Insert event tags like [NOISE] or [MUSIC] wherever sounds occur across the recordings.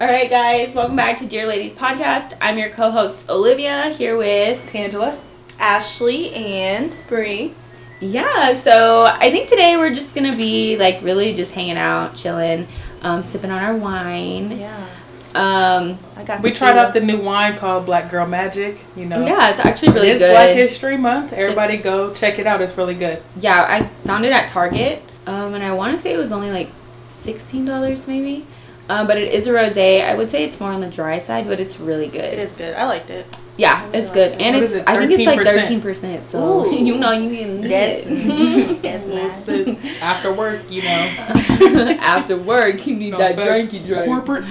All right, guys, welcome back to Dear Ladies Podcast. I'm your co host, Olivia, here with Tangela. Ashley and Bree. Yeah, so I think today we're just gonna be like really just hanging out, chilling, um, sipping on our wine. yeah, Um, I got. We tried out the new wine called Black Girl Magic. You know. yeah, it's actually really it's good. Black History Month. Everybody It's- go check it out. It's really good. Yeah, I found it at Target, um, and I want to say it was only like sixteen dollars maybe. Um, but it is a rosé. I would say it's more on the dry side, but it's really good. It is good. I liked it. Yeah, really it's good, it. and What it's is it, I think it's like 13%? So [LAUGHS] Ooh. you know you can That's [LAUGHS] Listen, [LAUGHS] after work, you know. After work, you need No that offense. drinky drink. Corporate.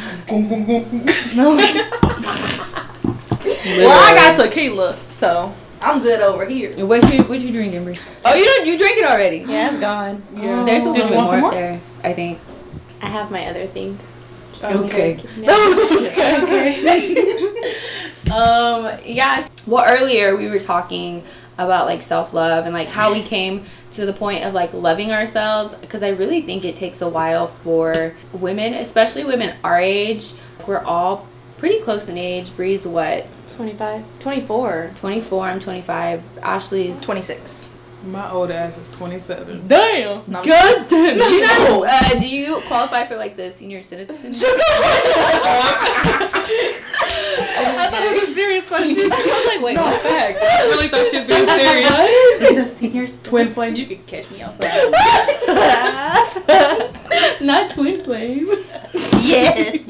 Well, I got tequila, so I'm good over here. What you what you drinking, Brie? Oh, you don't you drank it already? Yeah, it's gone. Yeah. There's a little bit more, more? up there. I think. I have my other thing. [LAUGHS] Okay. okay. okay. [LAUGHS] um. Yeah. Well, earlier we were talking about like self love and like how we came to the point of like loving ourselves because I really think it takes a while for women, especially women our age. We're all pretty close in age. Bree's what? 25. 24. 24. I'm 25. Ashley's 26. My old ass is 27. Damn. No, God damn. Do you know, uh, do you qualify for like the senior citizen? [LAUGHS] I thought it was a serious question. I was like, wait, No what? facts. I really thought she was being [LAUGHS] serious. the senior Twin flame, you could catch me outside. [LAUGHS] Not twin flame. yes.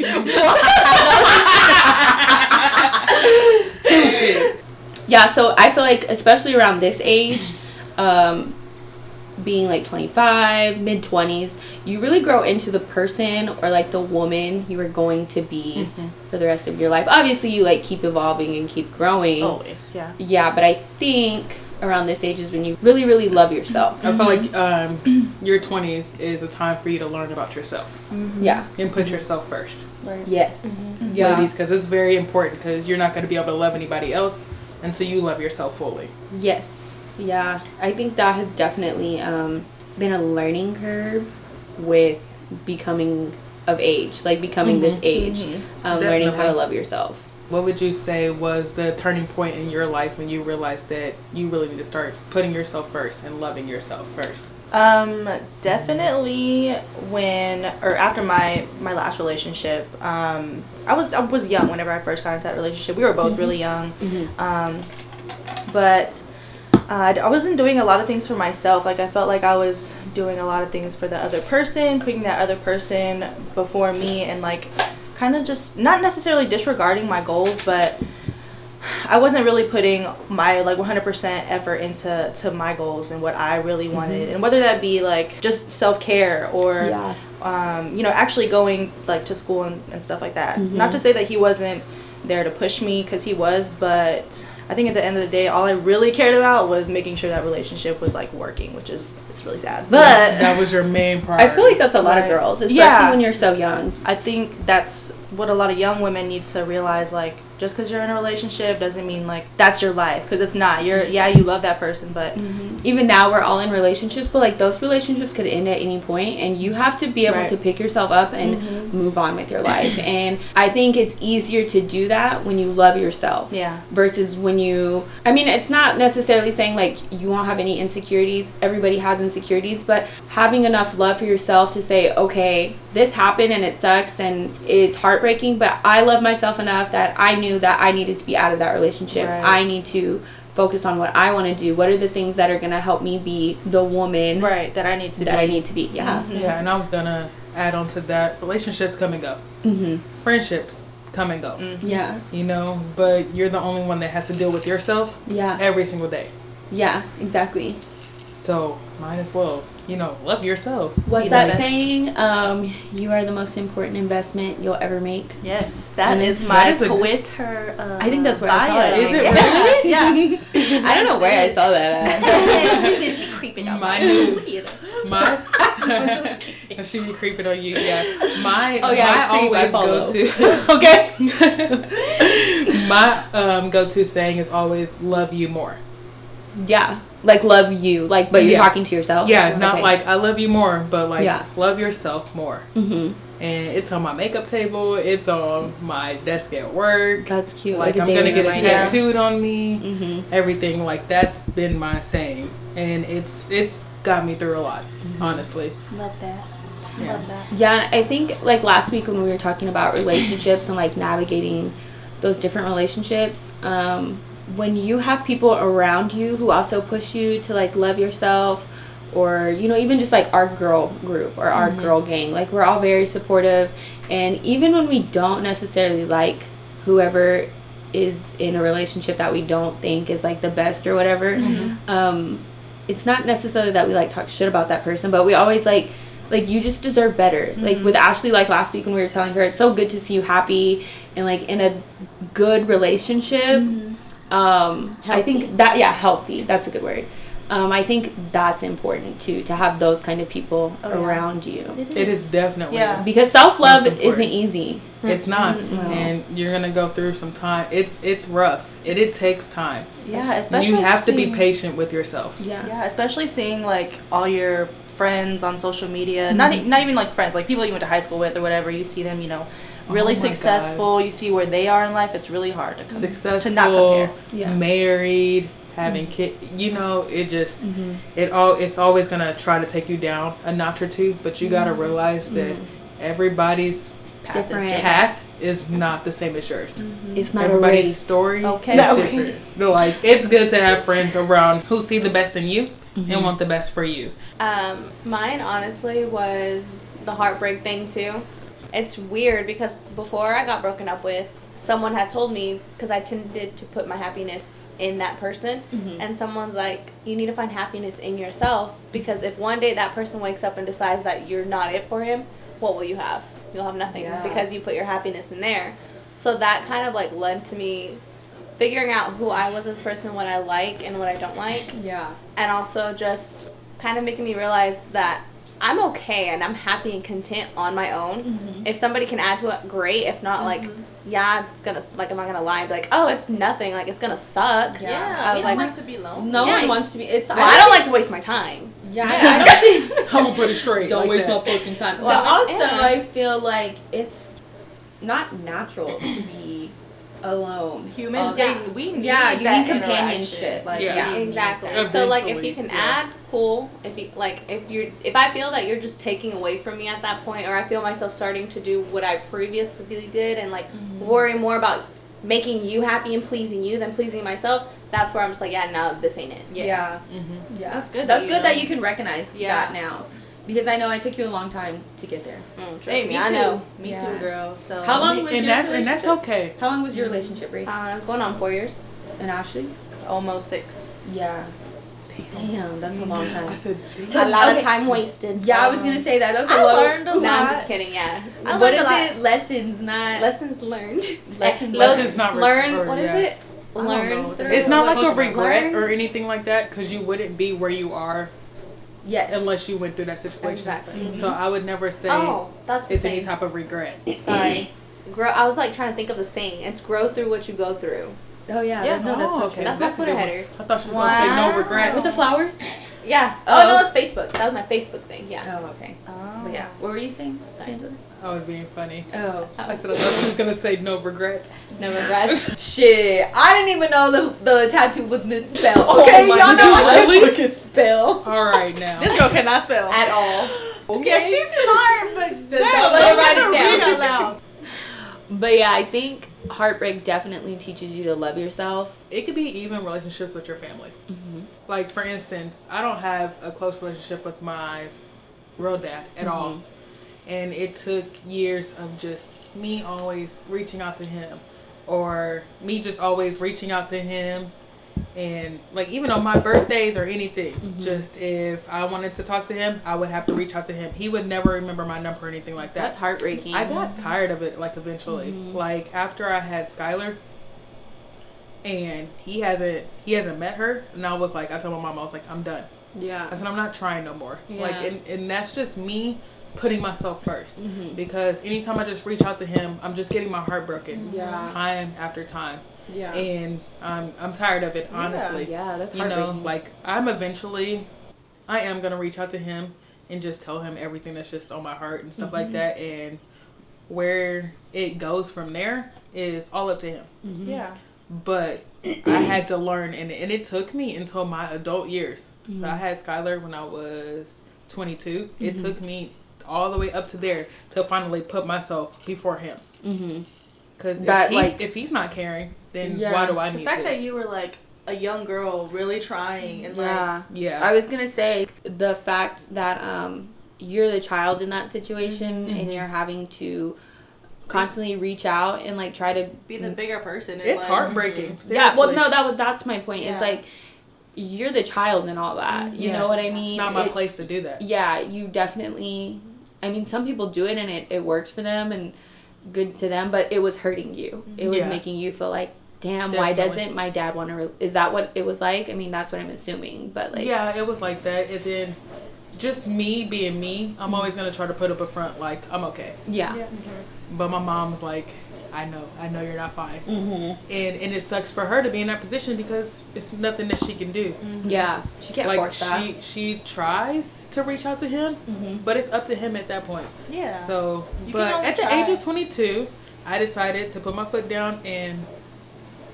Yeah, so I feel like especially around this age, um, being like 25, mid 20s, you really grow into the person or like the woman you are going to be for the rest of your life. Obviously, you like keep evolving and keep growing. Always, yeah. Yeah, but I think around this age is when you really, really love yourself. I feel like um, your 20s is a time for you to learn about yourself Yeah. and put yourself first. Yes. Yeah. ladies, because it's very important because you're not going to be able to love anybody else until you love yourself fully. Yes. Yeah. I think that has definitely um, been a learning curve with becoming of age, like becoming this age, um, learning how to love yourself. What would you say was the turning point in your life when you realized that you really need to start putting yourself first and loving yourself first? Um, definitely when or after my my last relationship, um, I was I was young whenever I first got into that relationship. We were both really young, um, but uh, I wasn't doing a lot of things for myself. Like I felt like I was doing a lot of things for the other person, putting that other person before me, and like kind of just not necessarily disregarding my goals, but I wasn't really putting my like 100% effort into to my goals and what I really wanted, and whether that be like just self care or Yeah. um, you know actually going like to school and, and stuff like that. Not to say that he wasn't there to push me because he was, but I think at the end of the day, all I really cared about was making sure that relationship was like working, which is it's really sad, but. that was your main problem. I feel like that's a lot of girls, especially Yeah. when you're so young. I think that's what a lot of young women need to realize. Like, just because you're in a relationship doesn't mean like that's your life. Because it's not. You're mm-hmm. yeah, you love that person, but mm-hmm. Even now, we're all in relationships, but like those relationships could end at any point, and you have to be able Right. to pick yourself up and mm-hmm. move on with your [COUGHS] life. and I think it's easier to do that when you love yourself. Yeah. Versus when you, I mean, it's not necessarily saying like you won't have any insecurities. Everybody has insecurities, but having enough love for yourself to say, okay, this happened and it sucks and it's heartbreaking, but I love myself enough that I knew that I needed to be out of that relationship. Right. I need to focus on what I want to do. What are the things that are going to help me be the woman right that I need to that be. I need to be? Yeah. Yeah, and I was gonna add on to that. Relationships come and go. Mhm. Friendships come and go. Yeah. You know, but you're the only one that has to deal with yourself Yeah. every single day. Yeah, exactly. So might as well, you know, love yourself. What's that that's- saying? Um, you are the most important investment you'll ever make. Yes, that And is my that is a Twitter. Uh, I think that's where I saw bio. it. Is it Yeah, really? [LAUGHS] yeah. [LAUGHS] I don't know where I saw that at. They be creeping out My my new- computer. My she be creeping on you, yeah. My Oh, yeah, my I always follow. go to [LAUGHS] okay. my um go to saying is always love you more. Yeah. Like love you. Like but you're Yeah. talking to yourself? Yeah, not Okay. like I love you more, but like Yeah. love yourself more. Mhm. and it's on my makeup table. It's on my desk at work. That's cute. Like, I'm gonna get it life. tattooed on me. Mm-hmm. Everything like that's been my saying, and it's it's got me through a lot. Mm-hmm. Honestly, Love that. Yeah. Love that. Yeah, I think like last week when we were talking about relationships and like navigating those different relationships, um, when you have people around you who also push you to like love yourself, or you know even just like our girl group or our mm-hmm. girl gang, like we're all very supportive, and even when we don't necessarily like whoever is in a relationship that we don't think is like the best or whatever, mm-hmm. um, it's not necessarily that we like talk shit about that person, but we always like like you just deserve better. Like mm-hmm. with Ashley, like last week when we were telling her, it's so good to see you happy and like in a good relationship. Um, I think that yeah, healthy. That's a good word. Um, I think that's important too to have those kind of people Oh, yeah. around you it is definitely. Yeah. because self love isn't easy. It's not, No. and you're gonna go through some time. It's it's rough. It it takes time. Yeah, especially you have to be patient with yourself. Yeah. Yeah, especially seeing like all your friends on social media. Not Mm-hmm. e- not even like friends, like people you went to high school with or whatever. You see them, you know, really Oh my successful. You see where they are in life. It's really hard to come, Successful, to not compare. Yeah. married, mm-hmm. having kid. You know, it just mm-hmm. it all. It's always gonna try to take you down a notch or two. But you gotta mm-hmm. realize that everybody's Path is Different. different. path is not the same as yours. It's not a Everybody's race. story Okay. is No, okay. different. But, Like it's good to have friends around who see the best in you and want the best for you. Um, mine honestly was the heartbreak thing too. It's weird because before I got broken up with, someone had told me because I tended to put my happiness in that person, mm-hmm. and someone's like, "You need to find happiness in yourself because if one day that person wakes up and decides that you're not it for him, what will you have? You'll have nothing Yeah. because you put your happiness in there." So that kind of like led to me figuring out who I was as a person, what I like and what I don't like Yeah. and also just kind of making me realize that I'm okay and I'm happy and content on my own. Mm-hmm. If somebody can add to it, great. If not, like, yeah, it's gonna like I'm not gonna lie and be like, oh, it's nothing. Like it's gonna suck. Yeah. Yeah, I we was don't like, like to be alone. No Yeah. one wants to be. It's. well, I don't like to waste my time. Yeah, I [LAUGHS] don't think. [LAUGHS] I'm gonna put it straight. don't like waste that. my fucking time. Well, but also, yeah. I feel like it's not natural to be alone. Humans, all they, we need yeah, you that need companionship. Like, Yeah. Yeah. Exactly. that. So like if you can yeah. add, cool. If you like if you're if I feel that you're just taking away from me at that point or I feel myself starting to do what I previously did and like worry more about making you happy and pleasing you than pleasing myself, that's where I'm just like, yeah, no, this ain't it. Yeah. Yeah. Mm-hmm. Yeah. That's good That's that you good that you can recognize Yeah. that now. Because I know I took you a long time to get there. Mm, trust Hey, me, me I too. know. Me Yeah. too, girl. So How long was And your that's and that's relationship? okay. How long was your relationship, Brie? Uh, it's going on four years. and Ashley? Almost six. Yeah. Damn, that's a long time. I said, To- a lot okay. of time wasted. Yeah, I was gonna say that. That was a I lot. learned a No, lot. I'm just kidding. Yeah. I What learned is a lot. it? Lessons, not. Lessons learned. [LAUGHS] Lessons Lessons not re- learn. What is yeah. it? Learn through. It's not like a regret learn? or anything like that because you wouldn't be where you are yes. unless you went through that situation. Exactly. Mm-hmm. So I would never say Oh, that's the it's any type of regret. [CLEARS THROAT] Sorry. Grow. I was like trying to think of the saying. It's grow through what you go through. Oh yeah. Yeah, that- no, that's Oh, so okay. true. That's my a Twitter good one. header. I thought she was gonna say no Wow. regrets. With the flowers. Yeah. Oh. Oh, no, it's Facebook. That was my Facebook thing. Yeah. Oh okay. Oh. But yeah, what were you saying, Sorry. Angela? I was being funny. Oh. I said I thought she was gonna say no regrets. No [LAUGHS] regrets. Shit, I didn't even know the the tattoo was misspelled. Oh Okay, my y'all know God. I Really? can't fucking spell All right now. This girl cannot spell. at all. Okay. Yeah, she's smart, but Just damn, don't let her write it down. read out loud. But yeah, I think heartbreak definitely teaches you to love yourself. It could be even relationships with your family. Mm-hmm. Like for instance, I don't have a close relationship with my real dad at mm-hmm. all, and it took years of just me always reaching out to him, or me just always reaching out to him, and like even on my birthdays or anything, mm-hmm. just if I wanted to talk to him, I would have to reach out to him. He would never remember my number or anything like that. That's heartbreaking. I got tired of it like eventually. Mm-hmm. Like after I had Skylar and he hasn't he hasn't met her and I was like I told my mom I was like I'm done. yeah. I said I'm not trying no more. yeah. Like and, and that's just me putting myself 1st mm-hmm. because anytime I just reach out to him I'm just getting my heart broken Yeah. time after time Yeah. and I'm I'm tired of it honestly yeah, that's you know like i'm eventually i am gonna reach out to him and just tell him everything that's just on my heart and stuff like mm-hmm. that and where it goes from there is all up to him. Mm-hmm. Yeah. But I had to learn, and, and it took me until my adult years. So I had Skylar when I was 22. It took me all the way up to there to finally put myself before him. Mm-hmm. Because if, he's- like- if he's not caring, then Yeah. why do I need The fact to? that you were like a young girl really trying and like Yeah. yeah. I was gonna say the fact that um you're the child in that situation Mm-hmm. and you're having to constantly reach out and like try to be the bigger person. It's like, heartbreaking. yeah well no that was that's my point Yeah. it's like you're the child and all that you Yeah. know what i mean It's not my It- place to do that. yeah you definitely i mean some people do it and it, it works for them and good to them but it was hurting you mm-hmm. it was Yeah. making you feel like damn why doesn't my dad want to re- is that what it was like i mean that's what i'm assuming but like yeah, it was like that. And then just me being me, I'm mm-hmm. always going to try to put up a front like, I'm okay. yeah, Yeah. But my mom's like, I know, I know you're not fine. Mm-hmm. And and it sucks for her to be in that position because it's nothing that she can do. yeah she can't like force that she she tries to reach out to him, but it's up to him at that point. Yeah. So, You but only at the try. age of 22, I decided to put my foot down and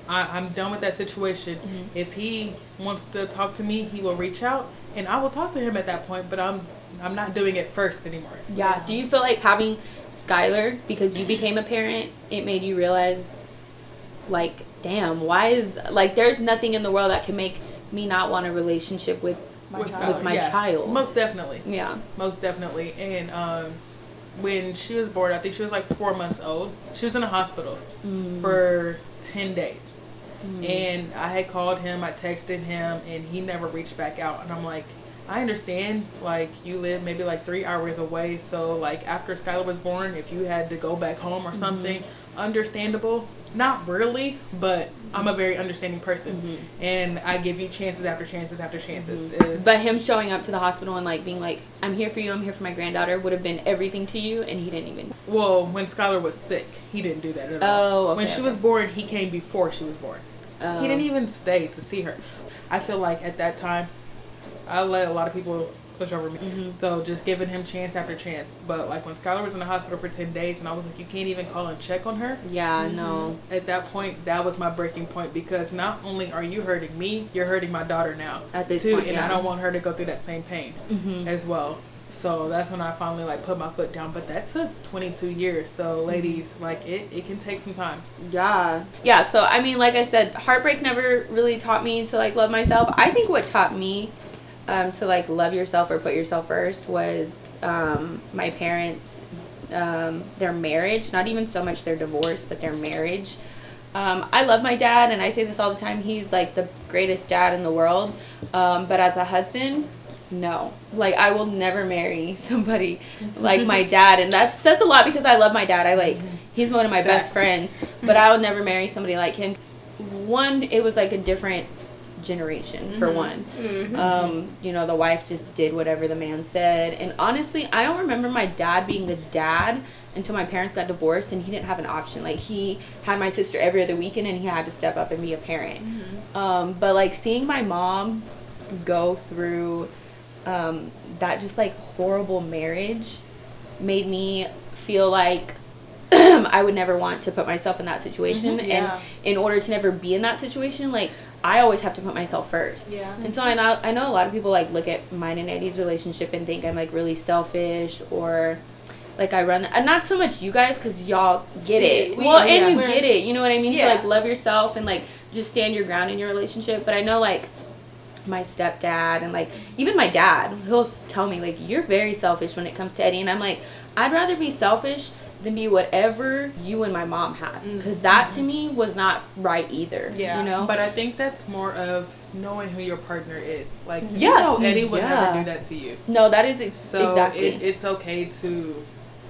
I, I'm done with that situation. Mm-hmm. If he wants to talk to me, he will reach out and I will talk to him at that point. But I'm I'm not doing it first anymore. Yeah. Do you feel like having Skylar because you became a parent, it made you realize, like, damn, why is like there's nothing in the world that can make me not want a relationship with My With child. with my Yeah, child. Most definitely. yeah. Most definitely. And um, when she was born, I think she was like four months old. She was in a hospital Mm. for 10 days. And I had called him, I texted him, and he never reached back out. And I'm like, I understand, like, you live maybe like three hours away. So, like, after Skylar was born, if you had to go back home or mm-hmm. something, understandable. Not really, but I'm a very understanding person. Mm-hmm. And I give you chances after chances after chances. Mm-hmm. Is- But him showing up to the hospital and like being like, "I'm here for you. I'm here for my granddaughter," would have been everything to you, and he didn't even. Well, when Skylar was sick, he didn't do that at Oh, all. okay, when she okay. was born, he came before she was born. Oh. He didn't oh. even stay to see her. I feel like at that time, I let a lot of people push over me. Mm-hmm. So just giving him chance after chance. But like when Skylar was in the hospital for 10 days and I was like, you can't even call and check on her. Yeah. No. At that point, that was my breaking point because not only are you hurting me, you're hurting my daughter now. At this too, point, and yeah. I don't want her to go through that same pain Mhm. as well. So that's when I finally like put my foot down. But that took 22 years. So ladies, like it, it can take some time. Yeah. Yeah, so I mean, like I said, heartbreak never really taught me to like love myself. I think what taught me um, to like love yourself or put yourself first was um, my parents, um, their marriage, not even so much their divorce, but their marriage. Um, I love my dad, and I say this all the time. He's like the greatest dad in the world. Um, but as a husband, no. Like, I will never marry [LAUGHS] somebody like my [LAUGHS] dad. And that says a lot because I love my dad. I like, he's one of my best friends. But I would never marry somebody like him. One, it was like a different generation, for one. Um, you know, the wife just did whatever the man said. And honestly, I don't remember my dad being the dad until my parents got divorced and he didn't have an option. Like, he had my sister every other weekend and he had to step up and be a parent. Um, but like, seeing my mom go through um, that just like horrible marriage made me feel like [CLEARS THROAT] I would never want to put myself in that situation. yeah. And in order to never be in that situation, like I always have to put myself first. Yeah. And so I know I know a lot of people like look at mine and Eddie's relationship and think I'm like really selfish or like I run and not so much you guys because y'all get See, it. we- well, and yeah, you get it. You know what I mean? Yeah. To like love yourself and like just stand your ground in your relationship. But I know like my stepdad and like even my dad he'll tell me like you're very selfish when it comes to eddie and i'm like i'd rather be selfish than be whatever you and my mom had mm. because that to me was not right either Yeah. you know But I think that's more of knowing who your partner is. Like, you Yeah. know Eddie would Yeah. never do that to you. no that is ex- So exactly it, it's okay to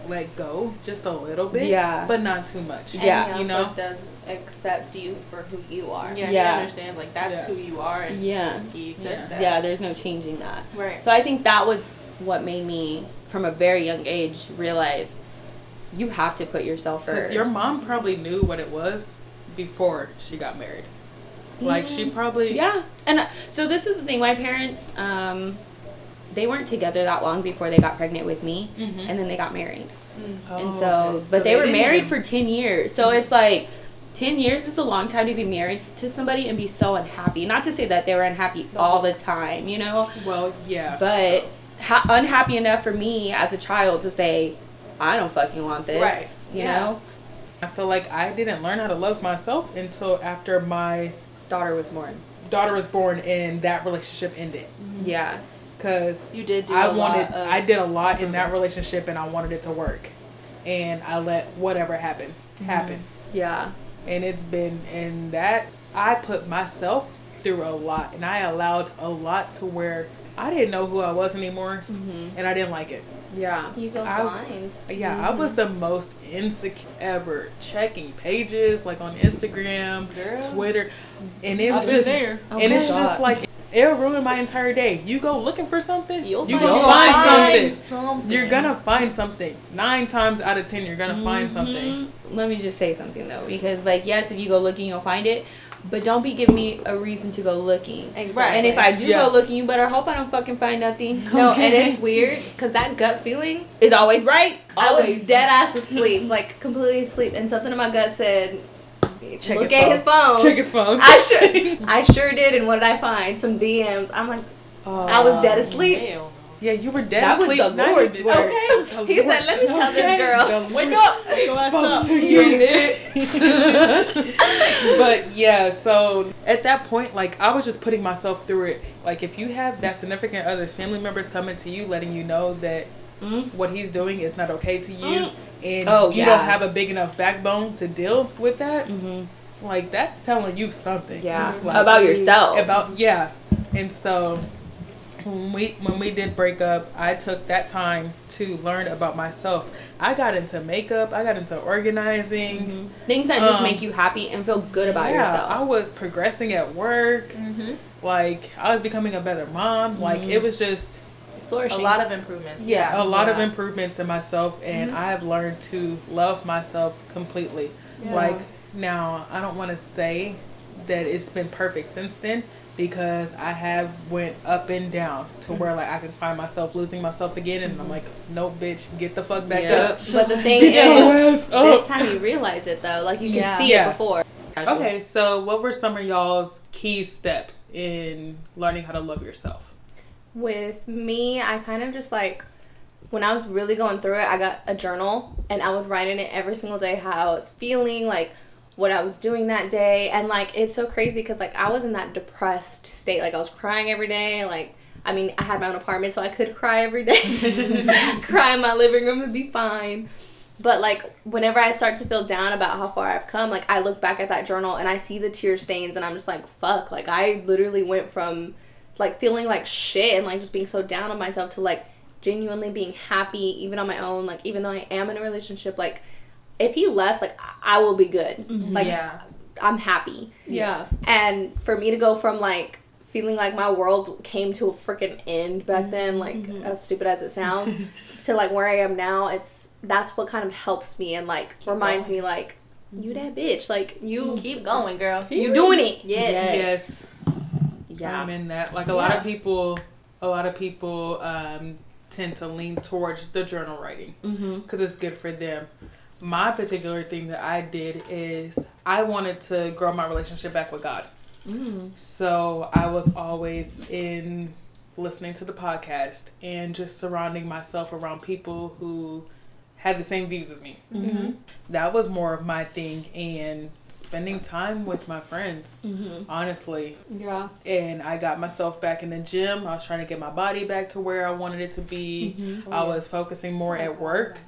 let go just a little bit. Yeah. But not too much. And Yeah. he You know? does accept you for who you are. Yeah, Yeah. he understands like that's Yeah. who you are, and yeah he accepts Yeah. that. yeah there's no changing that Right. so i think that was what made me from a very young age realize you have to put yourself first Because your mom probably knew what it was before she got married. Like, she probably. Yeah, and uh, so this is the thing. My parents, um, they weren't together that long before they got pregnant with me, Mhm. and then they got married. and Oh, so, okay. but they, were married even- for 10 years. So it's like 10 years is a long time to be married to somebody and be so unhappy. Not to say that they were unhappy all the time, you know, Well, yeah. but ha- unhappy enough for me as a child to say, I don't fucking want this. Right. You Yeah. know? I feel like I didn't learn how to love myself until after my Daughter was born. daughter was born and that relationship ended. Mm-hmm. Yeah. Because You did do I a lot wanted, of I did a lot in that mm-hmm. relationship and I wanted it to work. And I let whatever happen, mm-hmm. happen. Yeah. And it's been in that, I put myself through a lot and I allowed a lot to where I didn't know who I was anymore and I didn't like it. Yeah. You go I- blind. Yeah, I was the most insecure ever checking pages like on Instagram, Girl. Twitter, and it I've was just there. and it's my just like it'll ruin my entire day. You go looking for something, You'll you gonna find, find something. something. You're gonna find something. Nine times out of ten, you're gonna find Mm-hmm. something. Let me just say something though, because like yes, if you go looking, you'll find it, but don't be giving me a reason to go looking. Exactly. And if I do Yeah. go looking, you better hope I don't fucking find nothing. no, and it's weird because that gut feeling, is always right. I was dead ass asleep, like completely asleep, and something in my gut said, Check "Look his at phone. his phone." Check his phone. I sure, [LAUGHS] I sure did, and what did I find? Some DMs. I'm like, I was dead asleep. Hell yeah, you were dead That was asleep. the not Lord's even- work. Okay. [LAUGHS] The He said, "Let me tell this girl, The Wake up! Go ass spoke up. to you. [LAUGHS] but yeah, so at that point, like I was just putting myself through it. Like if you have that significant other's family members coming to you, letting you know that Mm. what he's doing is not okay to you, and Oh, you yeah. don't have a big enough backbone to deal with that, Mhm. like that's telling you something. Yeah. Like, About yourself. About yeah, and so when we when we did break up, I took that time to learn about myself. I got into makeup. I got into organizing. things that just Um, make you happy and feel good about yeah, yourself. I was progressing at work. Mm-hmm. Like I was becoming a better mom. Like it was just flourishing. A lot of improvements. yeah, a lot of improvements in myself, and I have learned to love myself completely. Yeah. Like now, I don't want to say that it's been perfect since then because I have went up and down to mm-hmm. where like I can find myself losing myself again, and I'm like, no, bitch, get the fuck back Yep. up. but the [LAUGHS] thing is, this time you realize it though. Like you can Yeah. see Yeah. it before. Okay, so what were some of y'all's key steps in learning how to love yourself? With me, I kind of just like when I was really going through it, I got a journal and I would write in it every single day how I was feeling, like what I was doing that day, and like it's so crazy because like I was in that depressed state, like I was crying every day, like. I mean, I had my own apartment, so I could cry every day. [LAUGHS] [LAUGHS] cry in my living room and be fine. But like whenever I start to feel down about how far I've come, like I look back at that journal and I see the tear stains and I'm just like, fuck. Like I literally went from like feeling like shit and like just being so down on myself to like genuinely being happy even on my own. Like even though I am in a relationship, like if he left, like I I will be good. Mm-hmm. Like yeah. I'm happy. Yeah. And for me to go from like feeling like my world came to a freaking end back mm-hmm. then, like mm-hmm. as stupid as it sounds, [LAUGHS] to like where I am now, it's that's what kind of helps me and like reminds me like you that bitch, like you Keep going, girl. you doing it. Yes. Yes. yeah. I'm in that. Like a lot of people, a lot of people um, tend to lean towards the journal writing Mm-hmm. because it's good for them. My particular thing that I did is I wanted to grow my relationship back with God. Mm. So I was always in listening to the podcast and just surrounding myself around people who had the same views as me. Mm-hmm. That was more of my thing and spending time with my friends, Mm-hmm. honestly Yeah. and I got myself back in the gym. I was trying to get my body back to where I wanted it to be. Mm-hmm. I was focusing more at work.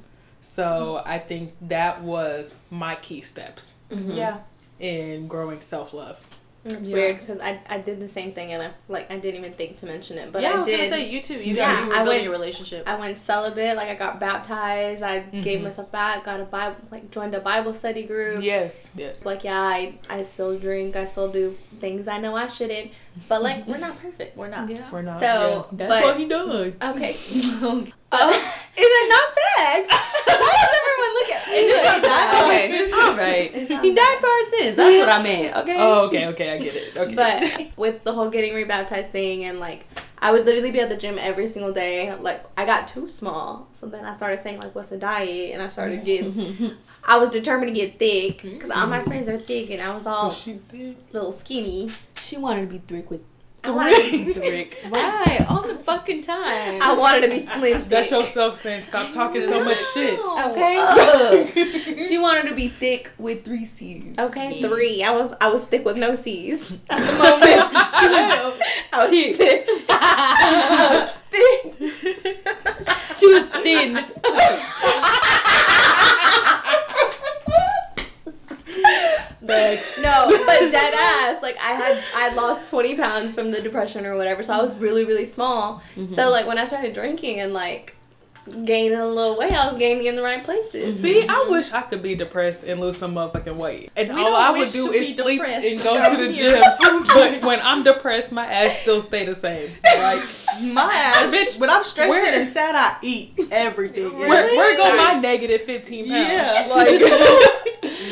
So I think that was my key steps mm-hmm. Yeah. in growing self love. It's Yeah. weird because I, I did the same thing and I like I didn't even think to mention it, but yeah, I I, was did. gonna say you too. You Yeah, got you were I building went- your relationship. I went celibate, like I got baptized. I gave Mhm. myself back, got a Bible, like joined a Bible study group. Yes. Yes. Like yeah, I I still drink, I still do things I know I shouldn't, but like we're not perfect. We're not. Yeah. We're not. So, yeah. but he done. okay, [LAUGHS] Oh, [LAUGHS] is it not facts? [LAUGHS] Why does everyone look at It just ain't that Okay, all right. He that. died for our sins. That's what I meant. [LAUGHS] Okay. Oh, okay, okay, I get it. Okay. but with the whole getting rebaptized thing and like I would literally be at the gym every single day. Like I got too small, so then I started saying like, "What's a diet?" And I started getting. [LAUGHS] I was determined to get thick because all my mm. friends are thick, and I was all So she did. little skinny. She wanted to be thick with I wanted to be Rick. Right, all the fucking time. I wanted to be slim. That's thick. yourself saying stop talking so much shit. Okay. [LAUGHS] She wanted to be thick with three C's. Okay, three. I was I was thick with no C's at the [LAUGHS] moment. She was I was thick. [LAUGHS] I was thick. she was thin. [LAUGHS] No, but [LAUGHS] dead ass. Like I had I lost twenty pounds from the depression or whatever, so I was really really small. So mm-hmm. like when I started drinking and like gaining a little weight, I was gaining in the right places. Mm-hmm. See, I wish I could be depressed and lose some motherfucking weight. And We all I would do to is be sleep depressed. and go to the gym. [LAUGHS] but when I'm depressed, my ass still stay the same. Like, My ass, Bitch, when I'm stressed where- and sad, I eat everything. where, where go my negative 15 pounds? Yeah. Like,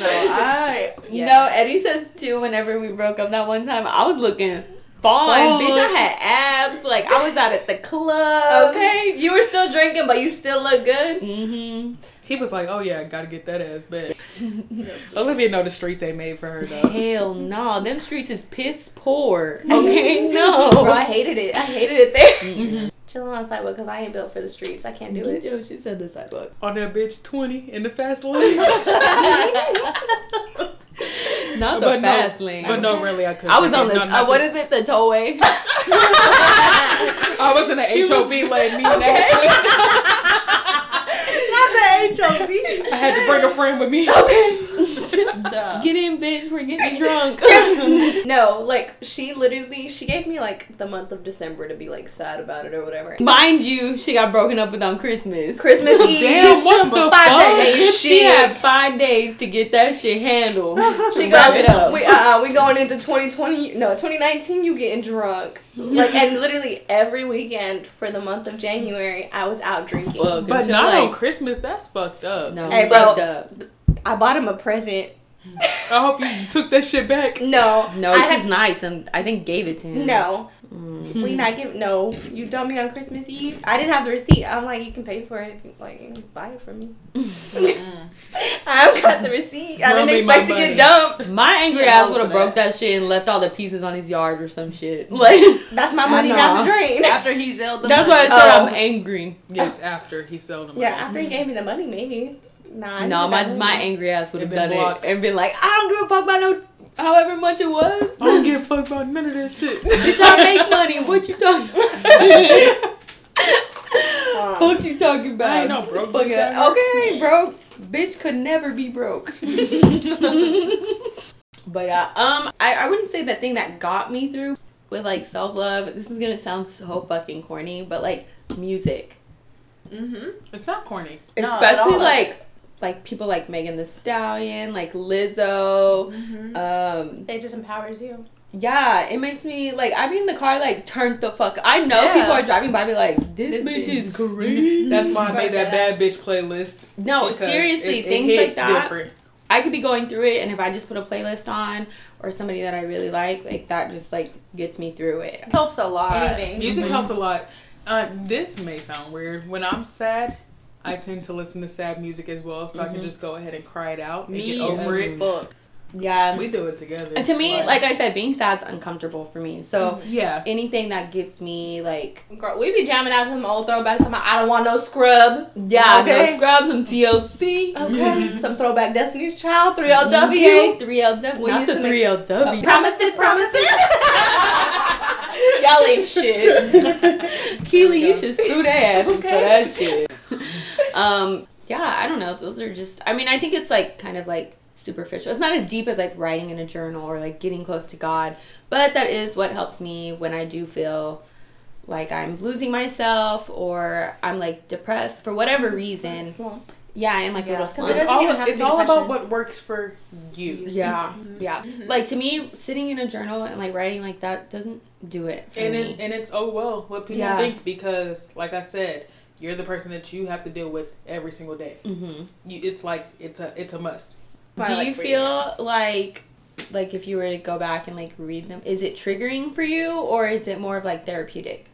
No, I. [LAUGHS] Yeah. No, Eddie says too. Whenever we broke up that one time, I was looking fine, bitch. I had abs. Like I was out at the club. Okay, you were still drinking, but you still look good. Mm-hmm. He was like, oh yeah, I gotta get that ass back. [LAUGHS] [LAUGHS] Olivia know the streets ain't made for her though. Hell no, them streets is piss poor. Okay, [LAUGHS] no. Bro, I hated it. I hated it there. Chilling on the sidewalk because I ain't built for the streets. I can't do it. Yo, she said the sidewalk. On that bitch 20 in the fast lane. Not the but fast no, lane. But no, really, I couldn't. I was on the No, uh, not what the- is it? The tollway. I was in the She was- HOV lane. Me and Okay. Ashley. Not the I had to bring a friend with me. [LAUGHS] Stop. Get in, bitch. We're getting [LAUGHS] drunk. [LAUGHS] No, like she literally she gave me like the month of December to be like sad about it or whatever. Mind you, she got broken up with on Christmas. Christmas Eve. Damn, what the Five fuck? days. She had five days to get that shit handled. [LAUGHS] She got it up. We uh, we going into 2020. No, 2019. You getting drunk? Like and literally every weekend for the month of January, I was out drinking. Fuck. But Until, not like- on Christmas. That's fucked up. No, Hey, hey, bro. fucked up. I bought him a present. I hope you took that shit back. No, No, I she's had- nice, and I think gave it to him. no. Mm. We not give no. You dumped me on Christmas Eve. I didn't have the receipt. I'm like, you can pay for it if you like. You buy it for me. [LAUGHS] I've got the receipt. I Run didn't expect to money. get dumped. My angry Yeah, ass would have broke that. that shit and left all the pieces on his yard or some shit. [LAUGHS] Like That's my money down the drain. [LAUGHS] After he sold the that's money. why I said Oh. I'm angry. Yes, after he sold them. Yeah, after he gave me the money, maybe. Nah. No, my my money. angry ass would have done blocked. it and been like, I don't give a fuck about no, however much it was. I don't give a fuck about none of that shit. [LAUGHS] Bitch, I make money. What you talking? [LAUGHS] Um, fuck you talking about? I ain't no broke Fuck bitch it. Okay, I ain't broke. Bitch could never be broke. [LAUGHS] but yeah, um, I, I wouldn't say the thing that got me through with like self love. This is gonna sound so fucking corny, but like music, Mm-hmm. It's not corny. No, at especially all. like like people like Megan Thee Stallion, like Lizzo. Mm-hmm. Um, it just empowers you. yeah, it makes me like I be in the car like turned the fuck. I know Yeah. people are driving by, be like, this, This bitch bitch. is crazy. [LAUGHS] That's why I made that bad bitch playlist. No, seriously, it- it things like that. Different. I could be going through it, and if I just put a playlist on or somebody that I really like, like that just like gets me through it. helps a lot. Anything. Music Mhm. helps a lot. Uh, this may sound weird. When I'm sad, I tend to listen to sad music as well, so I can Mhm. just go ahead and cry it out and Me get over it. fuck. Yeah. We do it together. And to me, but- like I said, being sad's uncomfortable for me. So yeah, anything that gets me like Girl, we be jamming out some old throwbacks. Some I don't want no scrub. yeah, Okay. no scrubs, some TLC. Okay. [LAUGHS] some throwback Destiny's Child, 3LW. Three LW, We not the to make- three LW. Promises, promises. [LAUGHS] Y'all ain't shit. Keely, you should sue their asses Okay. for that shit. Um, yeah, I don't know. Those are just. I mean, I think it's like kind of like superficial. It's not as deep as like writing in a journal or like getting close to God, but that is what helps me when I do feel like I'm losing myself or I'm like depressed for whatever mm, reason. Slump. Yeah, and like Yeah. little 'Cause it slumps. it's all even have to it's all about what works for you. Yeah, yeah. Mm-hmm. Mm-hmm. Like to me, sitting in a journal and like writing like that doesn't do it for And me. it, and it's oh well what people Yeah. think because like I said, you're the person that you have to deal with every single day. mm-hmm. You, it's like it's a it's a must. Do like you reading. feel like like if you were to go back and like read them is it triggering for you or is it more of like therapeutic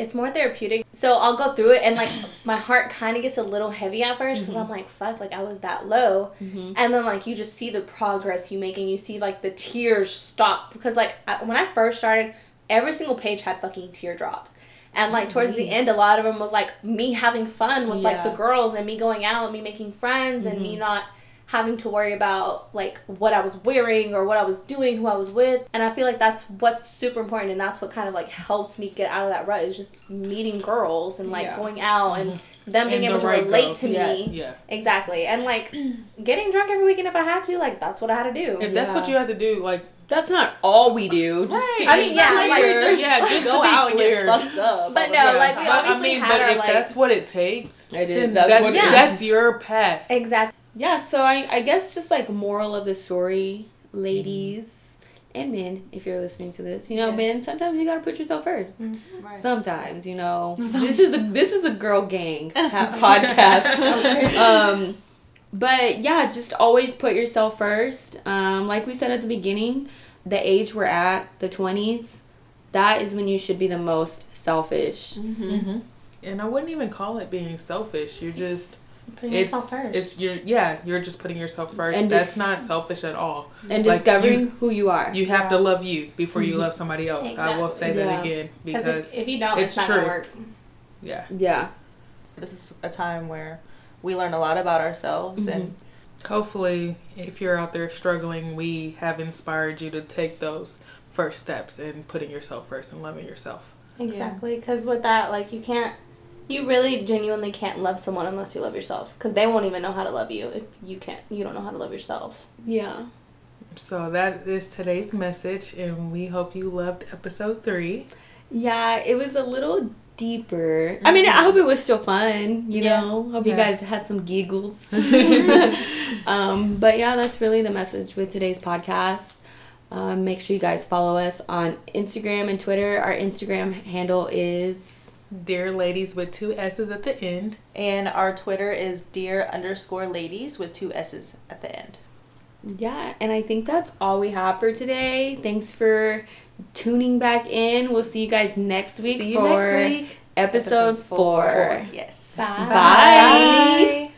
it's more therapeutic. So I'll go through it and like [COUGHS] my heart kind of gets a little heavy at first because I'm like, fuck, like I was that low. And then like you just see the progress you make and you see like the tears stop because like I, when I first started, every single page had fucking teardrops. And like mm-hmm. towards the end, a lot of them was like me having fun with like the girls and me going out and me making friends and me mm-hmm. not having to worry about like what I was wearing or what I was doing, who I was with. And I feel like that's what's super important and that's what kind of like helped me get out of that rut is just meeting girls and like Yeah. going out and mm-hmm. them being And able the to right relate girls. to Yes. me. Yeah. Exactly. And like [CLEARS THROAT] getting drunk every weekend if I had to, like that's what I had to do. If that's what you had to do, like That's not all we do. Just Right. I mean, yeah, like, clear. just- yeah, just go to be out and clear. get fucked up. But all no, the like, time. we But, I mean, had but our, if like- that's what it takes, It is. then That's that's what it is. that's your path. Exactly. Yeah, so I, I guess just like moral of the story, ladies and men, if you're listening to this, you know, Yeah. men, sometimes you gotta put yourself first. Right. Sometimes, you know, this is a this is a girl gang ha- [LAUGHS] podcast. um, but yeah, just always put yourself first. Um, like we said at the beginning, the age we're at, the twenties, that is when you should be the most selfish. Mm-hmm. Mm-hmm. And I wouldn't even call it being selfish. You're just Putting it's, yourself first. It's you're yeah, you're just putting yourself first. And That's dis- not selfish at all. And Like, discovering you- who you are. You have to love you before you mm-hmm. love somebody else. I will say Exactly. that again Because because if, if you don't, it's it's, not true. gonna work. yeah. yeah. This is a time where we learn a lot about ourselves and mm-hmm. Hopefully, if you're out there struggling, we have inspired you to take those first steps in putting yourself first and loving yourself. Exactly. Because with that, like, you can't, you really genuinely can't love someone unless you love yourself. Because they won't even know how to love you if you can't, you don't know how to love yourself. Yeah. So that is today's message, and we hope you loved episode three. Yeah, it was a little deeper. I mean, I hope it was still fun, you Yeah. know. Hope you guys had some giggles. [LAUGHS] [LAUGHS] um, but yeah, that's really the message with today's podcast. Um, make sure you guys follow us on Instagram and Twitter. Our Instagram handle is Dear ladies with two S's at the end. and our Twitter is dear underscore ladies with two S's at the end. Yeah, and I think that's all we have for today. Thanks for tuning back in. We'll see you guys next week for next week. episode, four. Yes. Bye. Bye.